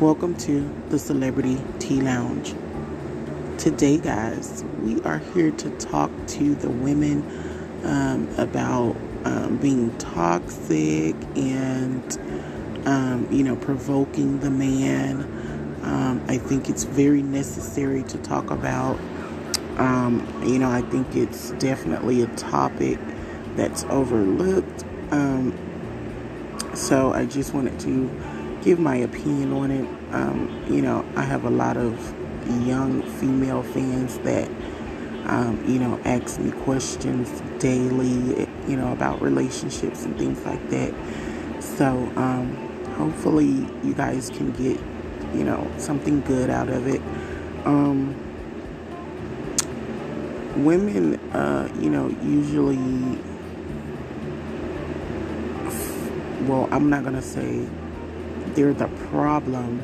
Welcome to the Celebrity Tea Lounge. Today, guys, we are here to talk to the women um, about um, being toxic and, um, you know, provoking the man. Um, I think it's very necessary to talk about. Um, you know, I think it's definitely a topic that's overlooked. Um, so I just wanted to give my opinion on it. Um, you know, I have a lot of young female fans that, um, you know, ask me questions daily, you know, about relationships and things like that. So, um, hopefully, you guys can get, you know, something good out of it. Um, women, uh, you know, usually, well, I'm not going to say they're the problem,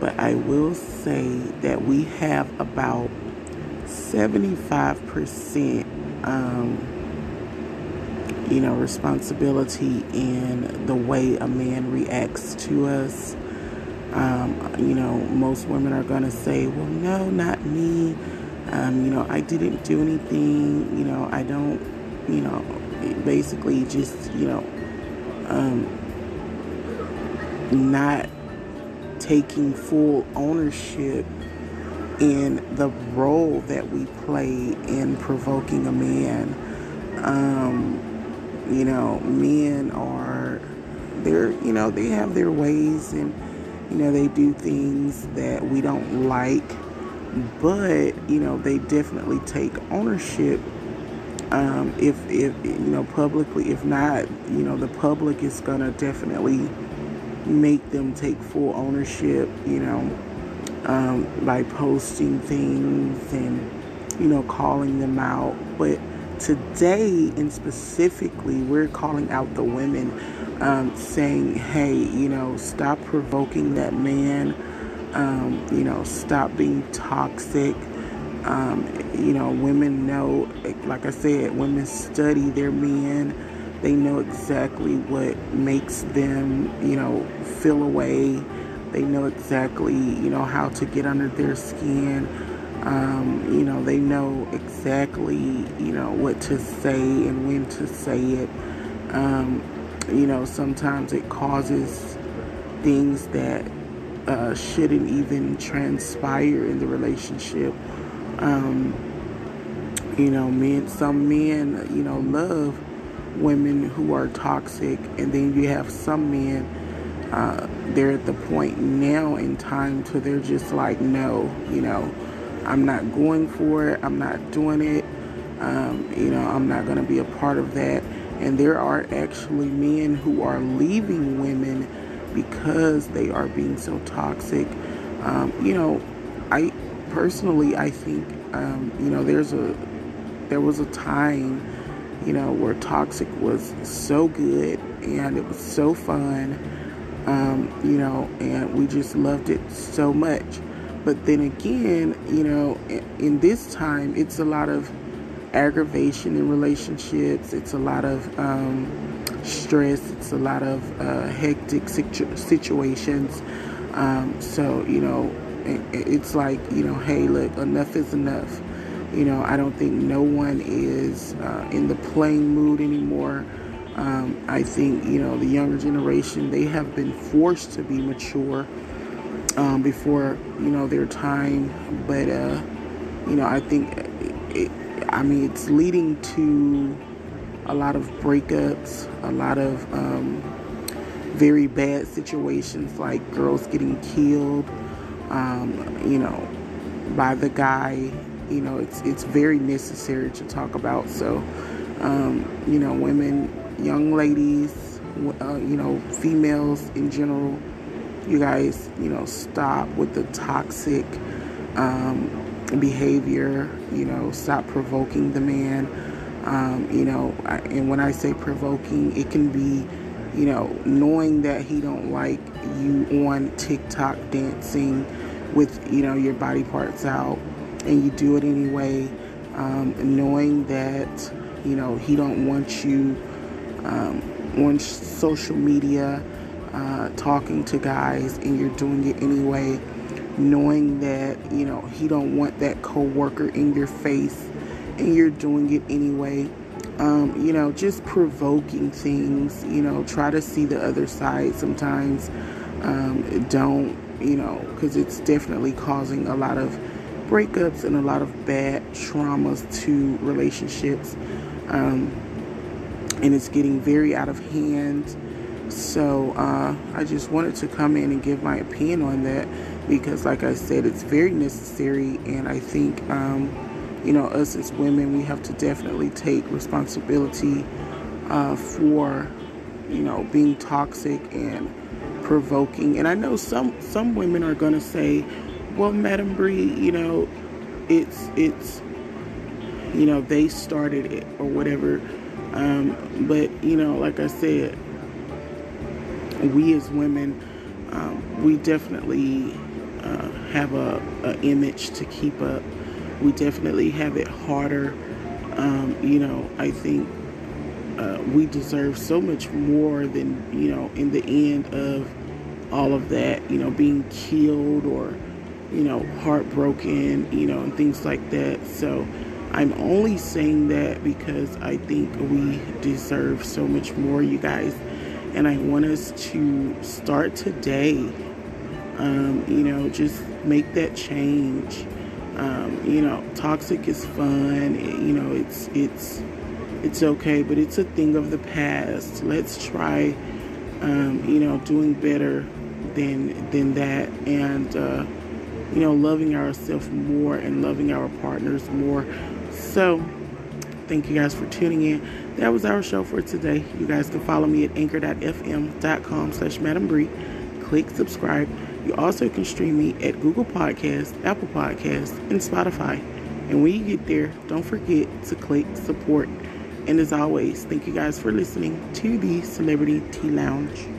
but I will say that we have about 75%, um, you know, responsibility in the way a man reacts to us. Um, you know, most women are going to say, well, no, not me. Um, you know, I didn't do anything. You know, I don't, you know, basically just, you know, um, not taking full ownership in the role that we play in provoking a man. Um, you know, men are, they're, you know, they have their ways and, you know, they do things that we don't like, but, you know, they definitely take ownership. Um, if, if, you know, publicly, if not, you know, the public is to definitely make them take full ownership, you know, um, by posting things and, you know, calling them out. But today, and specifically, we're calling out the women, um, saying, hey, you know, stop provoking that man, um, you know, stop being toxic. Um, you know, women know, like I said, women study their men they know exactly what makes them, you know, feel away. They know exactly, you know, how to get under their skin. Um, you know, they know exactly, you know, what to say and when to say it. Um, you know, sometimes it causes things that uh, shouldn't even transpire in the relationship. Um, you know, men, some men, you know, love women who are toxic, and then you have some men. Uh, they're at the point now in time to they're just like, no, you know, I'm not going for it. I'm not doing it. Um, you know, I'm not going to be a part of that. And there are actually men who are leaving women because they are being so toxic. Um, you know, I personally, I think, um, you know, there's a, there was a time you know, where Toxic was so good and it was so fun, um, you know, and we just loved it so much. But then again, you know, in this time, it's a lot of aggravation in relationships, it's a lot of um, stress, it's a lot of uh, hectic situ- situations. Um, so, you know, it's like, you know, hey, look, enough is enough you know, I don't think no one is uh, in the playing mood anymore. Um, I think, you know, the younger generation, they have been forced to be mature um, before, you know, their time. But, uh, you know, I think, it, I mean, it's leading to a lot of breakups, a lot of um, very bad situations like girls getting killed, um, you know, by the guy you know it's it's very necessary to talk about. So, um, you know, women, young ladies, uh, you know, females in general, you guys, you know, stop with the toxic um, behavior. You know, stop provoking the man. Um, you know, I, and when I say provoking, it can be, you know, knowing that he don't like you on TikTok dancing with, you know, your body parts out and you do it anyway, um, knowing that you know he don't want you um, on social media uh, talking to guys, and you're doing it anyway, knowing that you know he don't want that coworker in your face, and you're doing it anyway. Um, you know, just provoking things. You know, try to see the other side sometimes. Um, don't you know because it's definitely causing a lot of breakups and a lot of bad traumas to relationships. Um, and it's getting very out of hand. So uh, I just wanted to come in and give my opinion on that because, like I said, it's very necessary. And I think, um, you know, us as women, we have to definitely take responsibility uh, for, you know, being toxic and provoking. And I know some some women are going to say, well, Madam Bree, you know, it's it's you know they started it or whatever. Um, but you know, like I said, we as women, um, we definitely uh, have a, a, image to keep up. We definitely have it harder. Um, you know, I think uh, we deserve so much more than you know. In the end of all of that, you know, being killed or you know, heartbroken, you know, and things like that. So I'm only saying that because I think we deserve so much more, you guys. And I want us to start today. Um, you know, just make that change. Um, you know, toxic is fun. you know, it's it's it's okay, but it's a thing of the past. Let's try, um, you know, doing better than than that, and uh, you know, loving ourselves more and loving our partners more. So, thank you guys for tuning in. That was our show for today. You guys can follow me at anchor.fm.com slash Madam Bree. Click subscribe. You also can stream me at Google Podcasts, Apple Podcasts, and Spotify. And when you get there, don't forget to click support. And as always, thank you guys for listening to the Celebrity Tea Lounge.